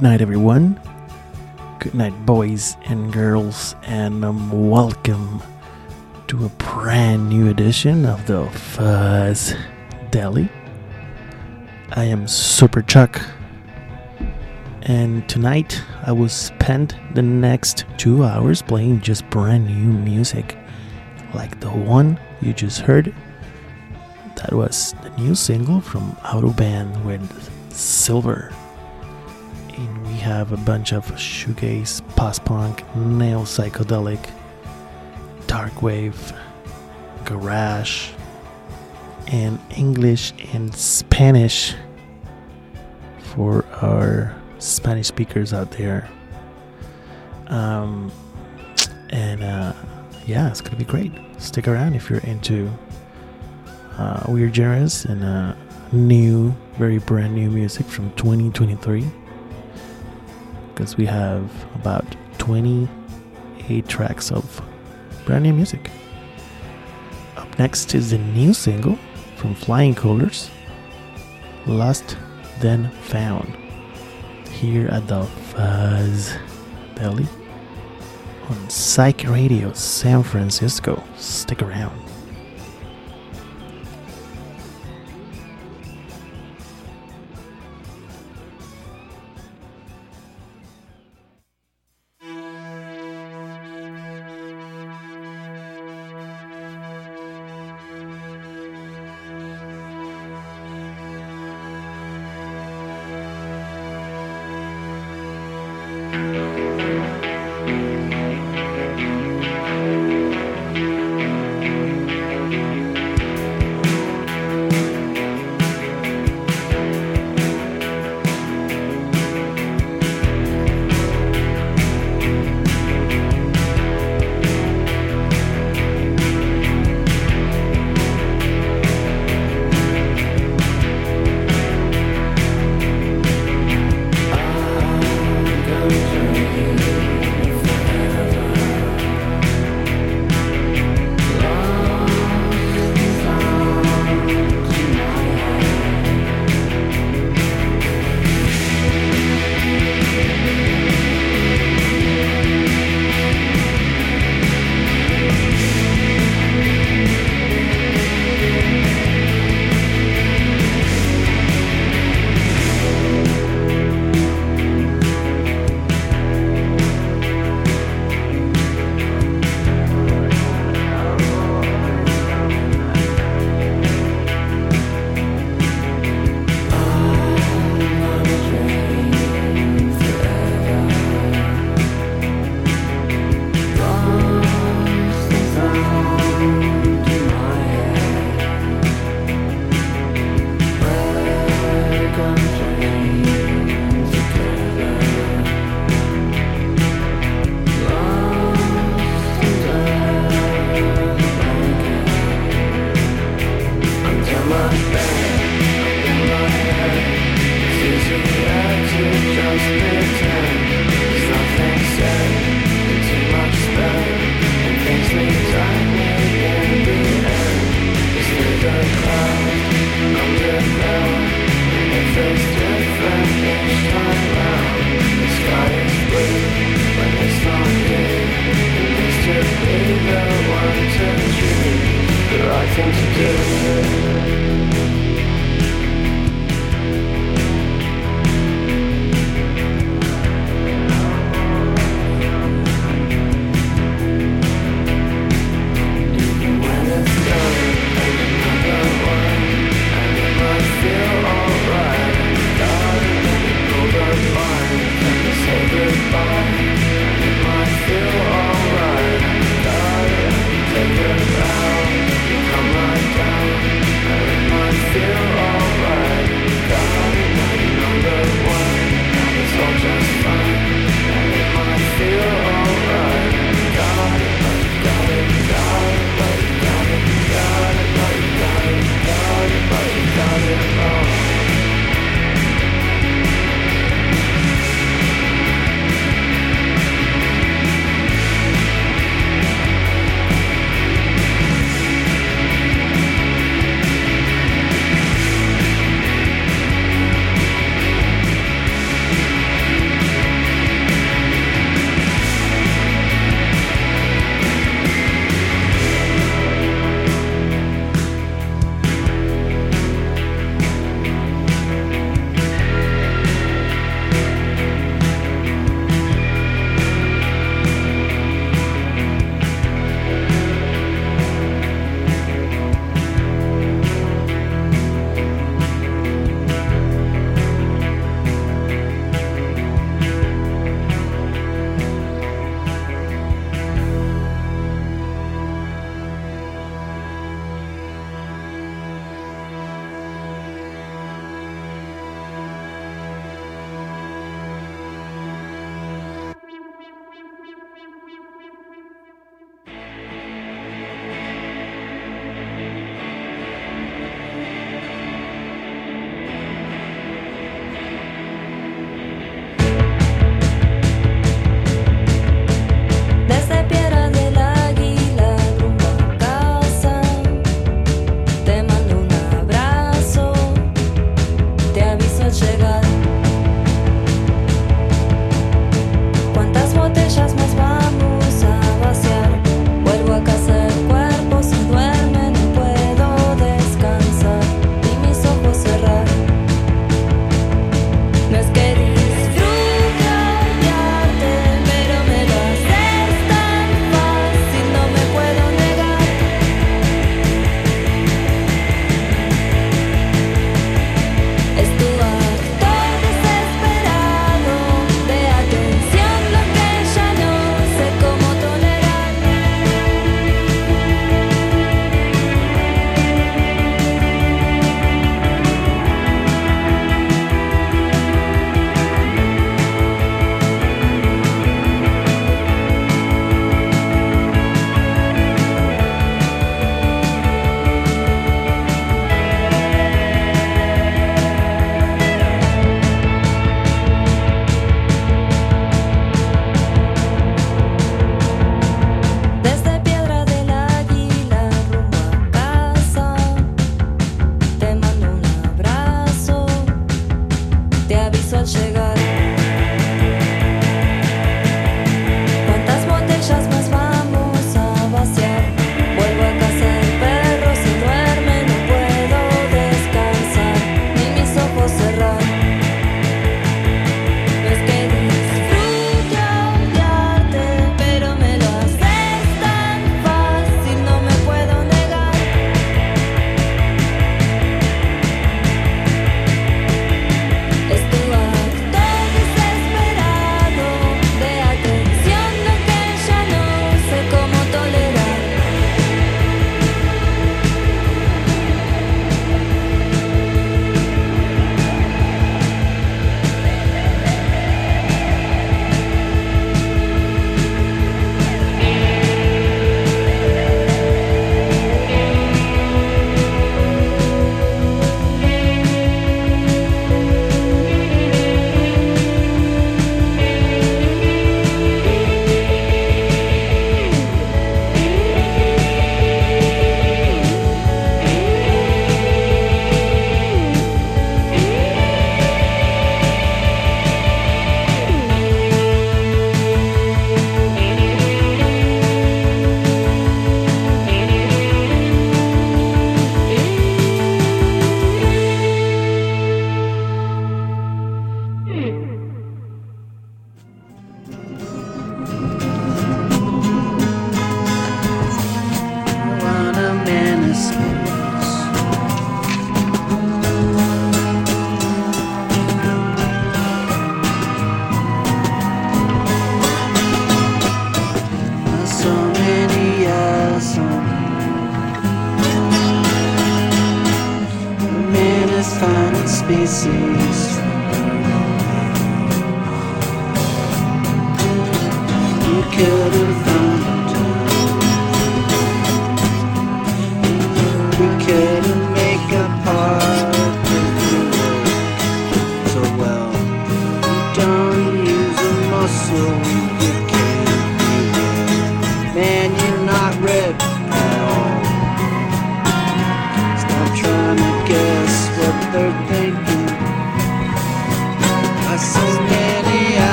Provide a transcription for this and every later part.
Good night, everyone. Good night, boys and girls, and um, welcome to a brand new edition of the Fuzz Deli. I am Super Chuck, and tonight I will spend the next two hours playing just brand new music, like the one you just heard. That was the new single from Autobahn with Silver. We have a bunch of shoegaze, post punk, neo psychedelic, dark wave, garage, and English and Spanish for our Spanish speakers out there. Um, and uh, yeah, it's gonna be great. Stick around if you're into uh, weird genres and uh, new, very brand new music from 2023. Because we have about 28 tracks of brand new music. Up next is the new single from Flying Colors, Lost Then Found, here at the Fuzz Deli on Psych Radio San Francisco. Stick around.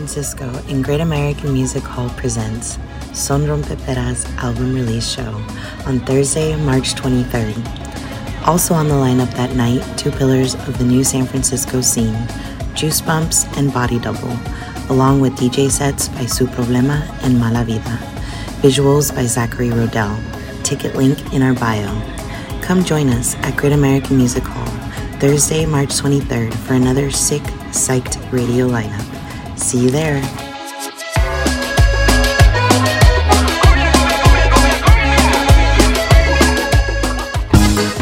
Francisco and Great American Music Hall presents Son Rompeperas album release show on Thursday, March 23rd. Also on the lineup that night, two pillars of the new San Francisco scene, Juice Bumps, and Body Double, along with DJ sets by Su Problema and Mala Vida. Visuals by Zachary Rodell. Ticket link in our bio. Come join us at Great American Music Hall Thursday, March 23rd for another sick, psyched radio lineup. See you there.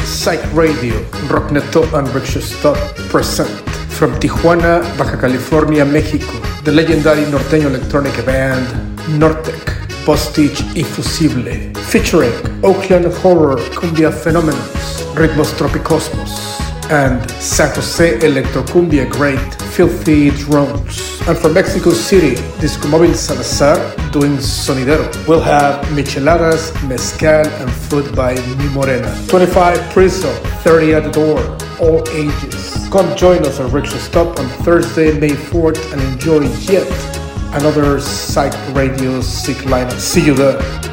Psych Radio, Rockneto and Rickshaw Stop present from Tijuana, Baja California, Mexico, the legendary norteño electronic band Nortec, Bostich y Fussible, featuring Oakland Horror Cumbia Phenomenons, Ritmos Tropicosmos, and San Jose Electrocumbia great Filthy Drones. And from Mexico City, Disco Móvil Salazar doing Sonidero. We'll have micheladas, mezcal, and food by Mi Morena. 25 Priso, 30 at the door, all ages. Come join us at Rickshaw Stop on Thursday, May 4th and enjoy yet another Psych Radio Sick lineup. See you there.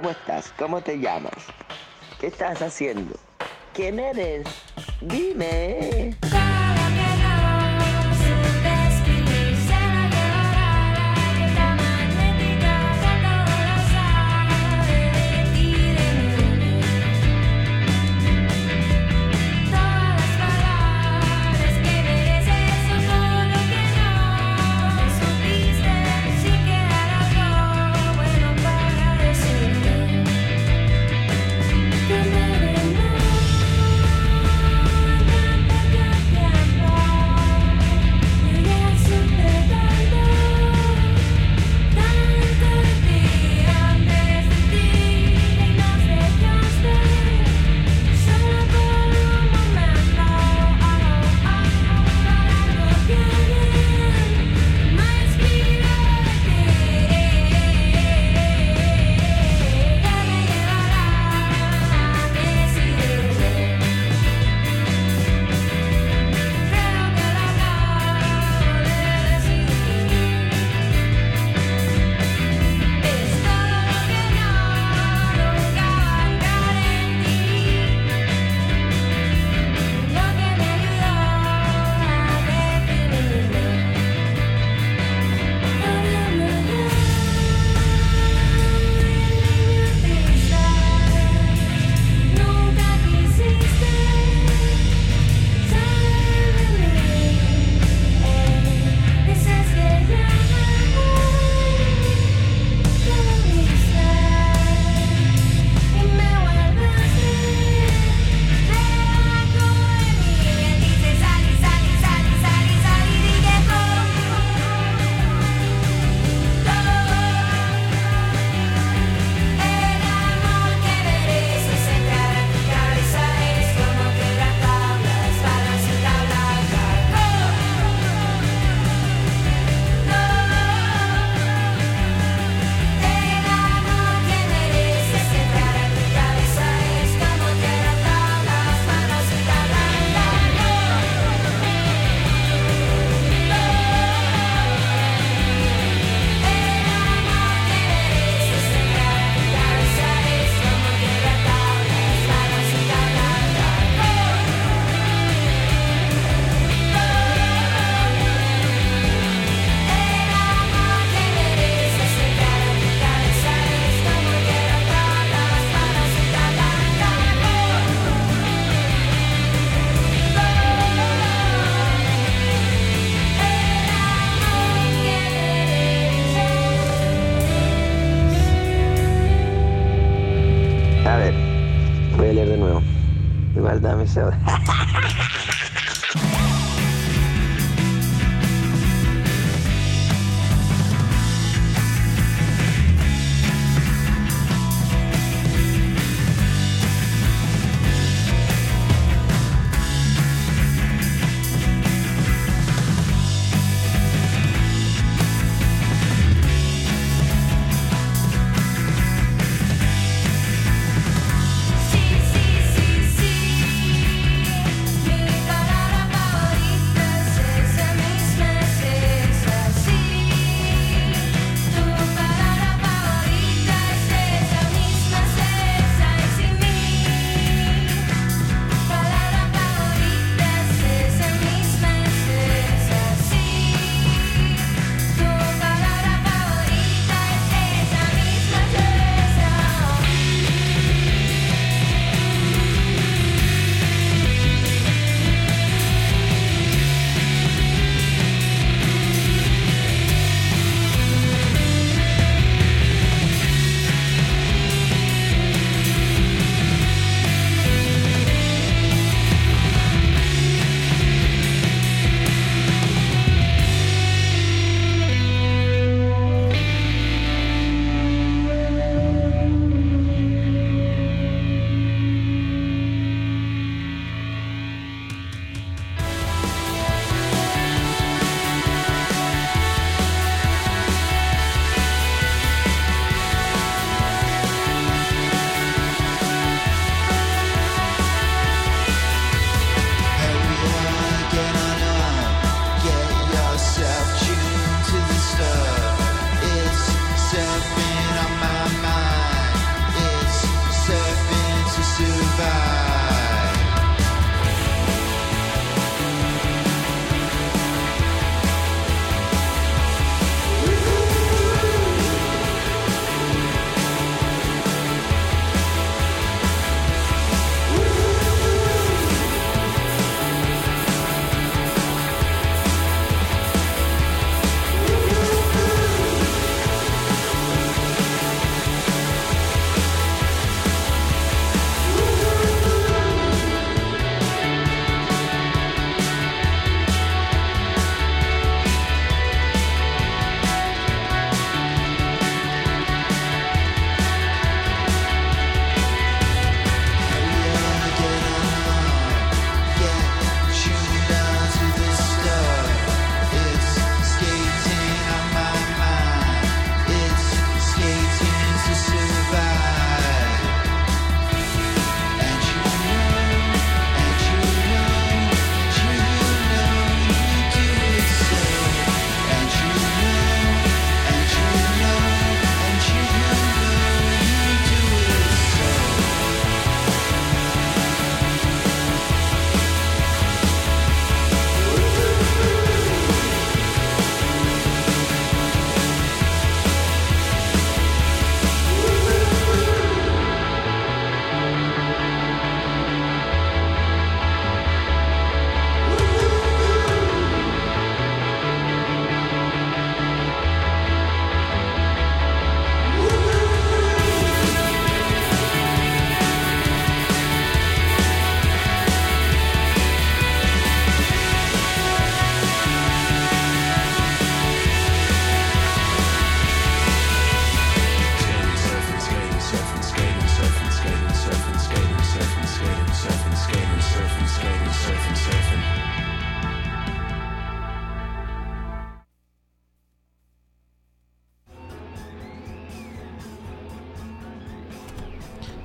¿Cómo estás? ¿Cómo te llamas? ¿Qué estás haciendo? ¿Quién eres? Dime.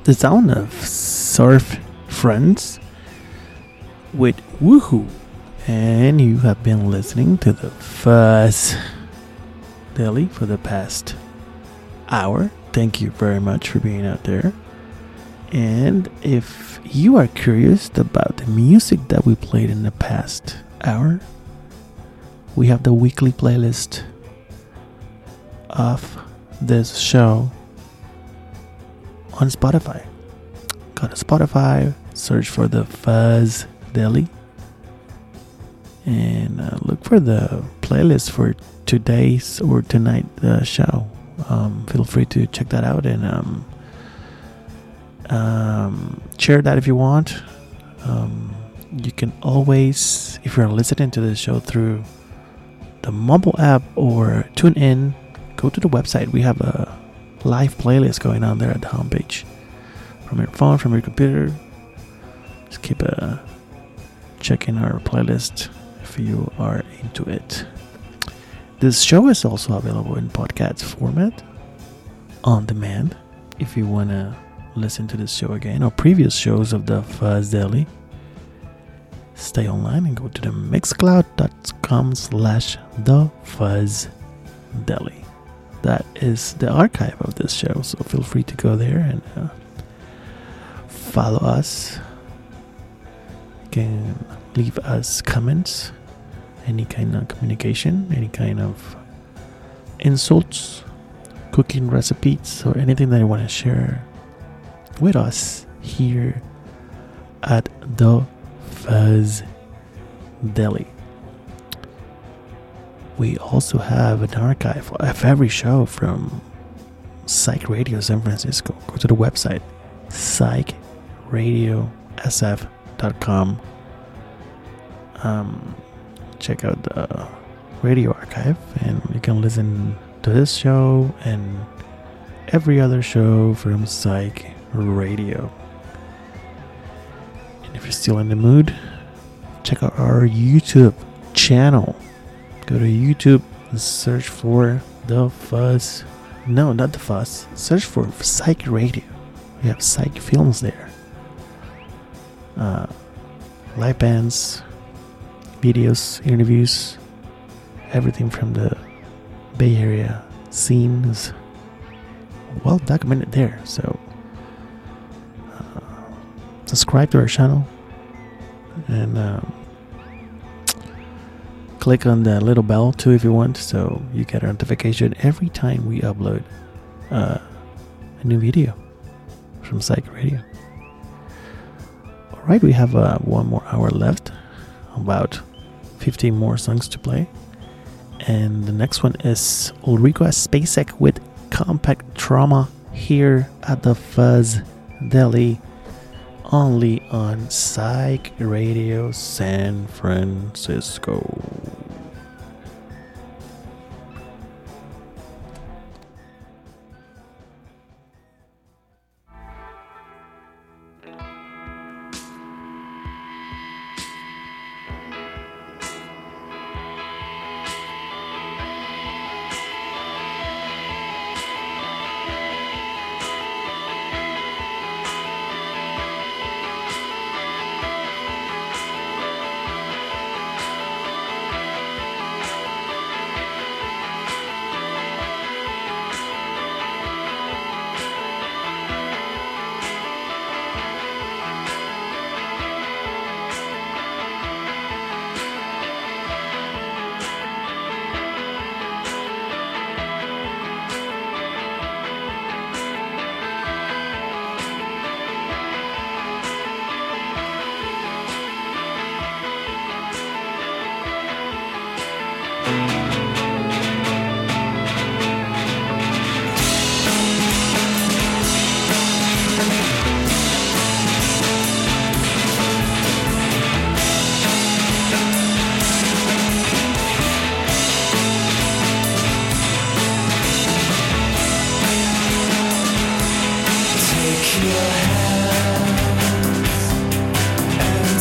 The sound of Surf Friends with Woohoo. And you have been listening to the Fuzz Deli for the past hour. Thank you very much for being out there. And if you are curious about the music that we played in the past hour, we have the weekly playlist of this show on Spotify. Go to Spotify, search for the Fuzz Deli, and uh, look for the playlist for today's or tonight uh, show. Um, feel free to check that out and um, um, share that if you want. Um, you can always, if you're listening to the show through the mobile app or tune in, go to the website. We have a live playlist going on there at the homepage. From your phone, from your computer. Just keep uh, checking our playlist if you are into it. This show is also available in podcast format on demand if you want to listen to this show again or previous shows of the Fuzz Deli. Stay online and go to the mixcloud.com slash the Fuzz Deli that is the archive of this show. So feel free to go there and uh, follow us. You can leave us comments, any kind of communication, any kind of insults, cooking recipes, or anything that you want to share with us here at the Fuzz Deli we also have an archive of every show from Psych Radio San Francisco. Go to the website psychradiosf.com. Um, check out the radio archive, and you can listen to this show and every other show from Psych Radio. And if you're still in the mood, check out our YouTube channel go to YouTube and search for the Fuzz. No, not the Fuzz. Search for Psych Radio. We have Psych films there. Uh, live bands, videos, interviews, everything from the Bay Area scene is well documented there. So, uh, subscribe to our channel and. Um, click on the little bell too if you want so you get a notification every time we upload uh, a new video from Psych Radio. Alright, we have uh, one more hour left, about 15 more songs to play. And the next one is Ulrika Spacek with Compact Trauma here at the Fuzz Deli, only on Psych Radio San Francisco.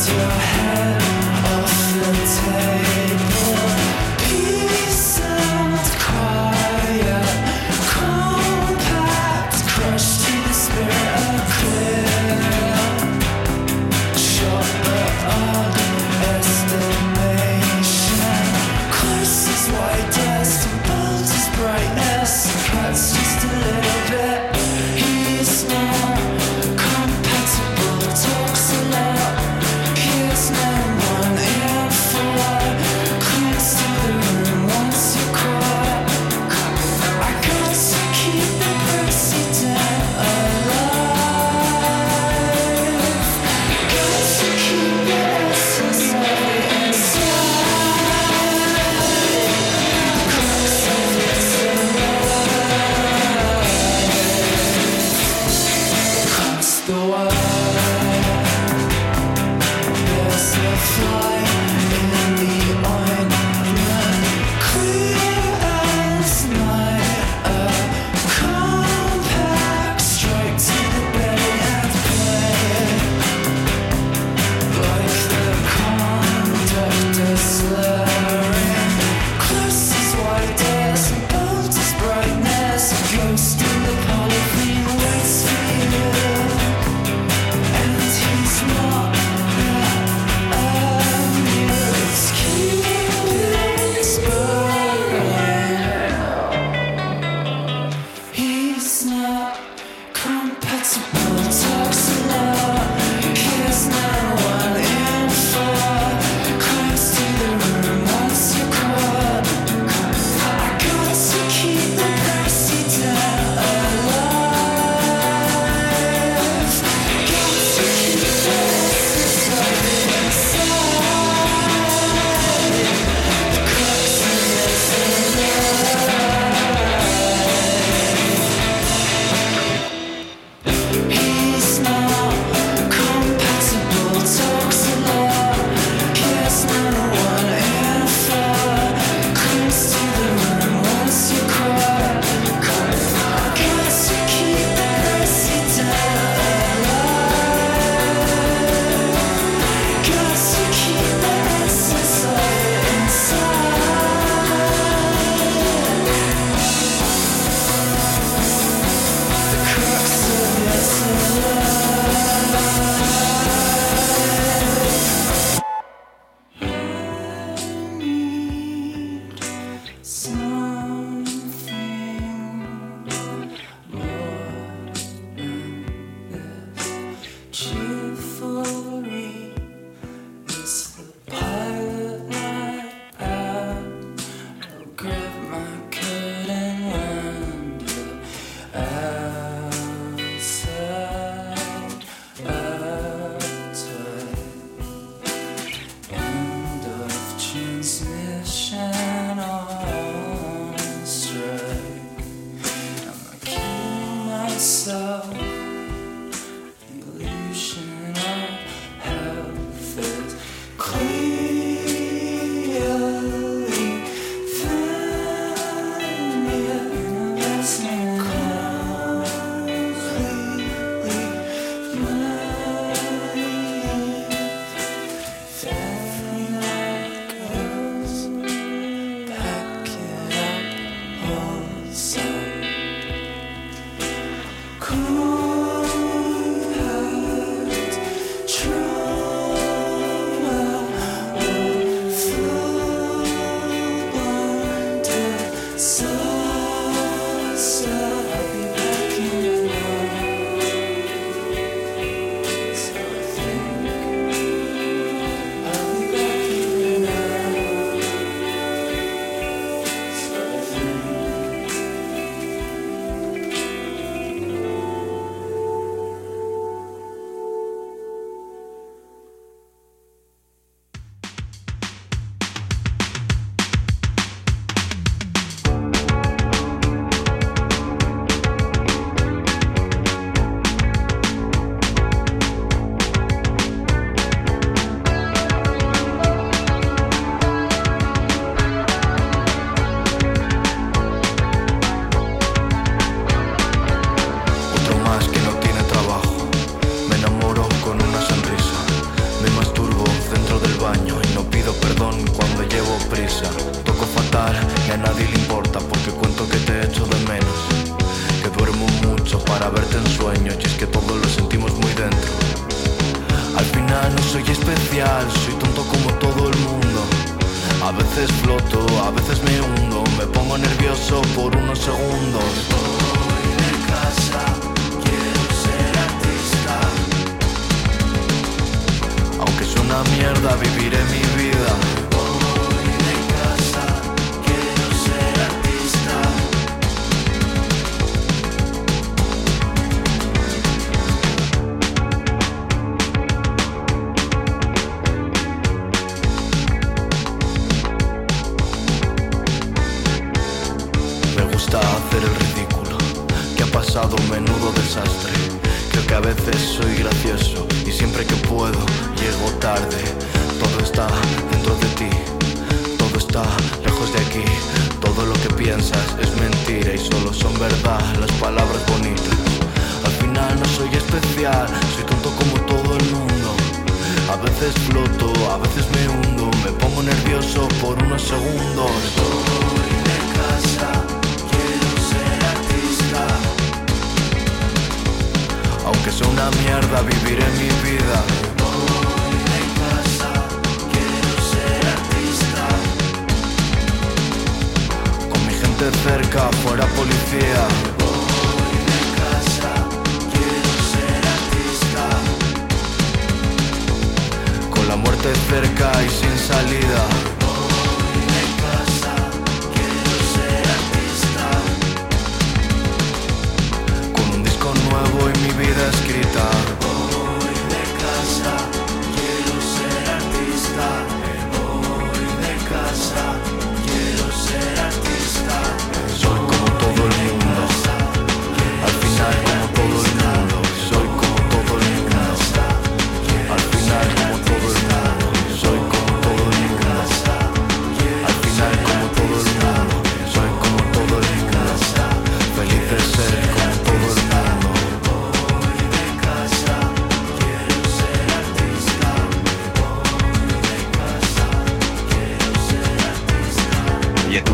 Take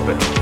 Oye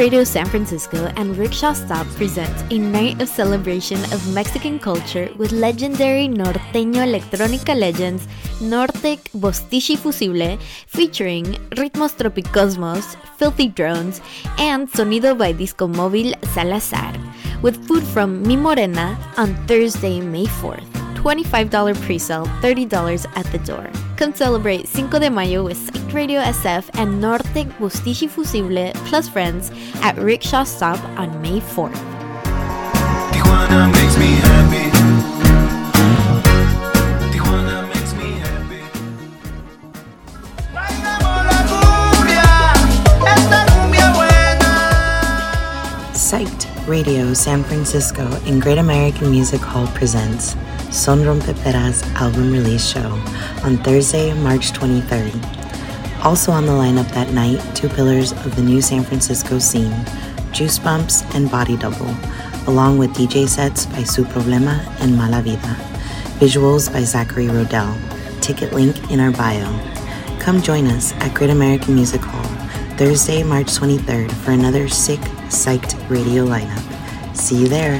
Radio San Francisco and Rickshaw Stop present a night of celebration of Mexican culture with legendary norteño electrónica legends Nortec Bostich y Fussible featuring Ritmos Tropicosmos, Filthy Drones, and Sonido by Disco Móvil Salazar, with food from Mi Morena on Thursday, May 4th. $25 pre-sale, $30 at the door. Come celebrate Cinco de Mayo with Psych Radio SF and Norte Bostich y Fussible plus friends at Rickshaw Stop on May 4th. Tijuana makes me happy. Tijuana makes me happy. Psyched Radio San Francisco and Great American Music Hall presents Son Rompeperas album release show on Thursday, March 23rd. Also on the lineup that night, two pillars of the new San Francisco scene, Juice Bumps and Body Double, along with DJ sets by Su Problema and Mala Vida. Visuals by Zachary Rodell. Ticket link in our bio. Come join us at Great American Music Hall Thursday, March 23rd for another sick, psyched radio lineup. See you there.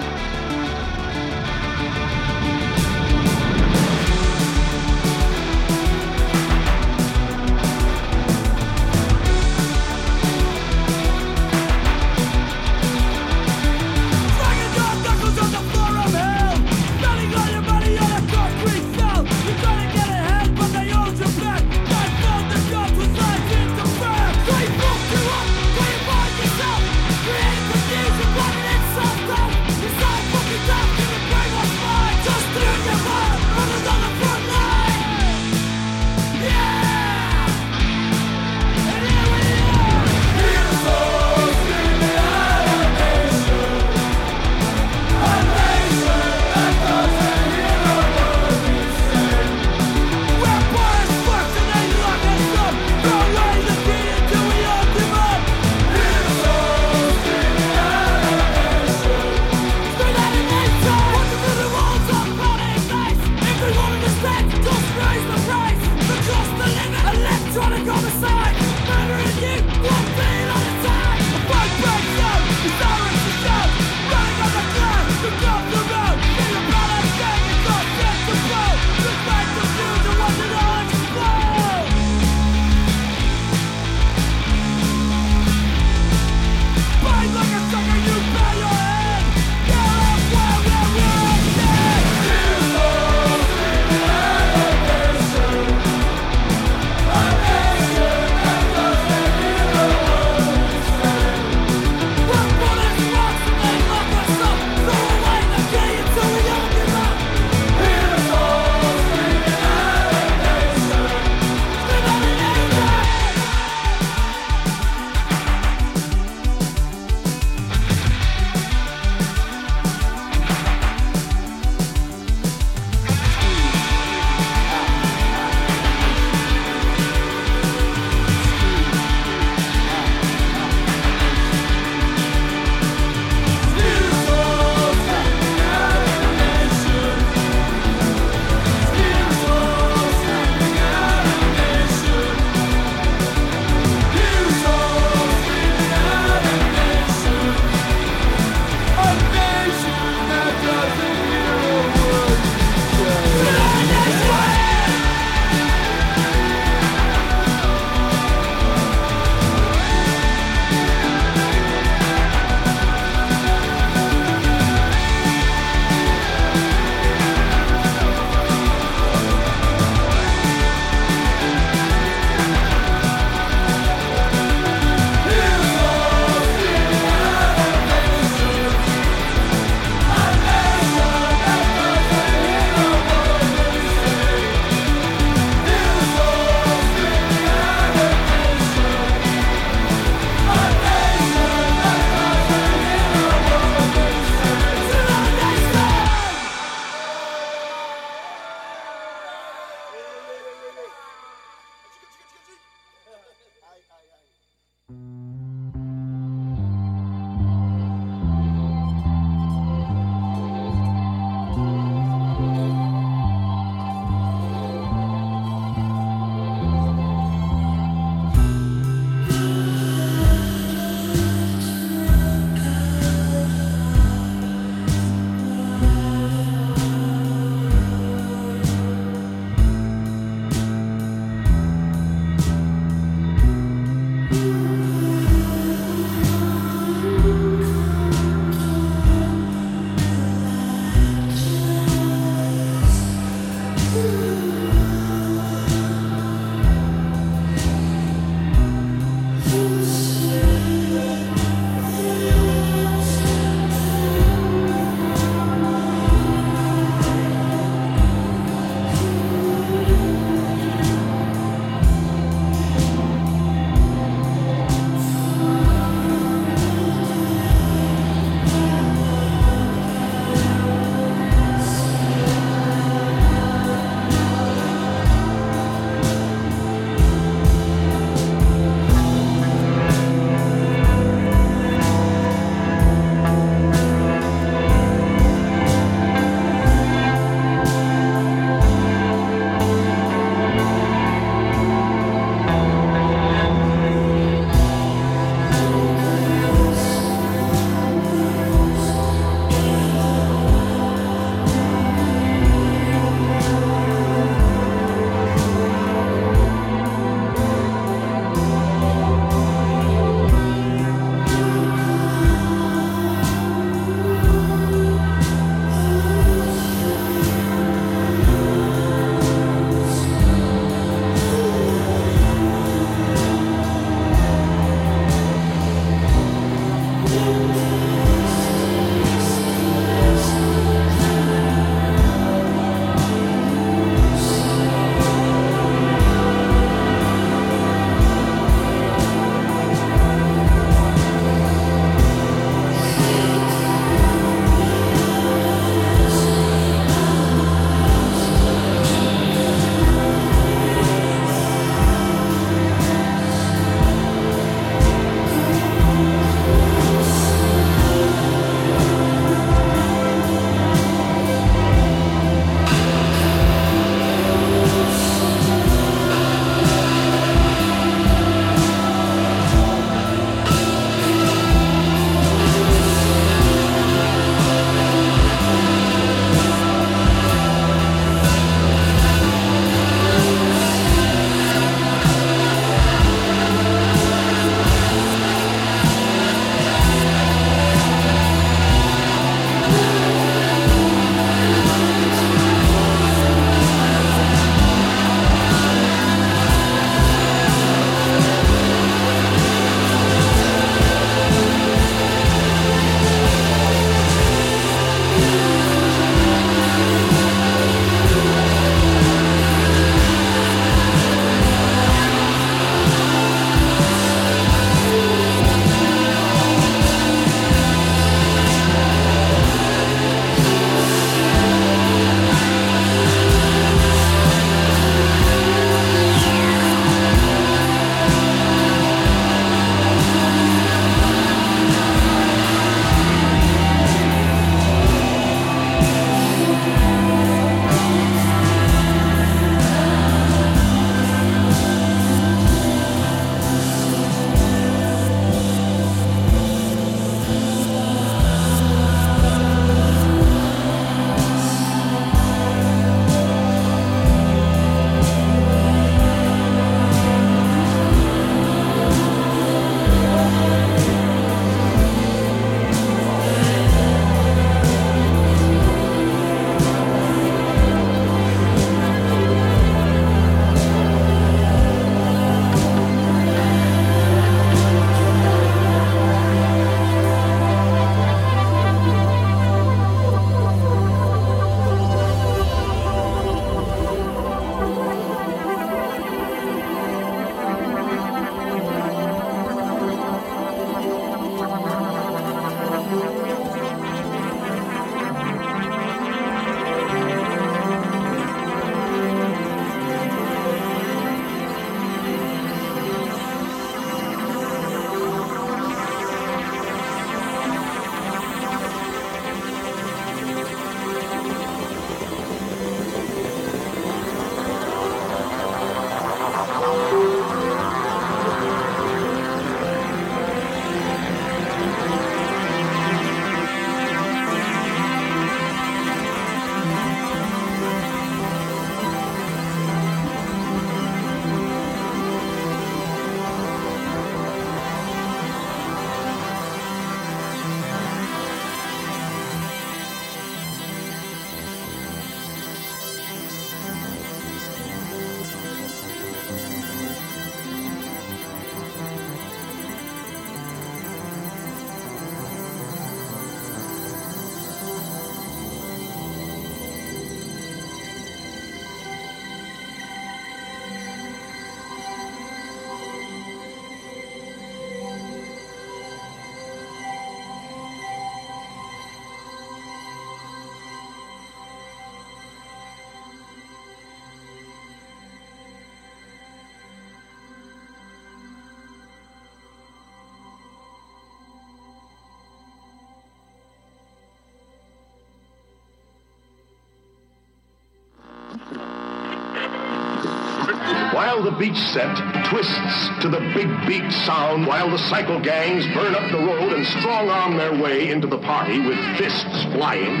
While the beach set twists to the big beat sound, while the cycle gangs burn up the road and strong arm their way into the party with fists flying,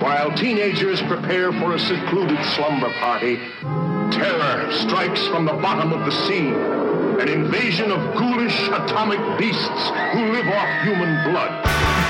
while teenagers prepare for a secluded slumber party, terror strikes from the bottom of the sea. An invasion of ghoulish atomic beasts who live off human blood.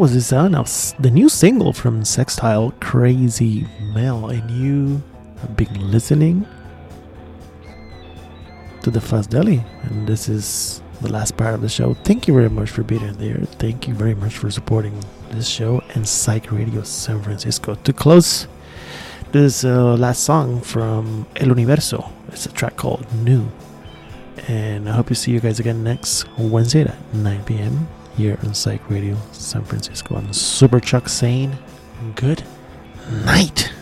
Was of the new single from Sextile, Crazy Mel. And you have been listening to the Fuzz Deli. And this is the last part of the show. Thank you very much for being there. Thank you very much for supporting this show and Psych Radio San Francisco. To close this uh, last song from El Universo, it's a track called New. And I hope to see you guys again next Wednesday at 9 p.m. here on Psych Radio San Francisco. I'm Super Chuck saying good night.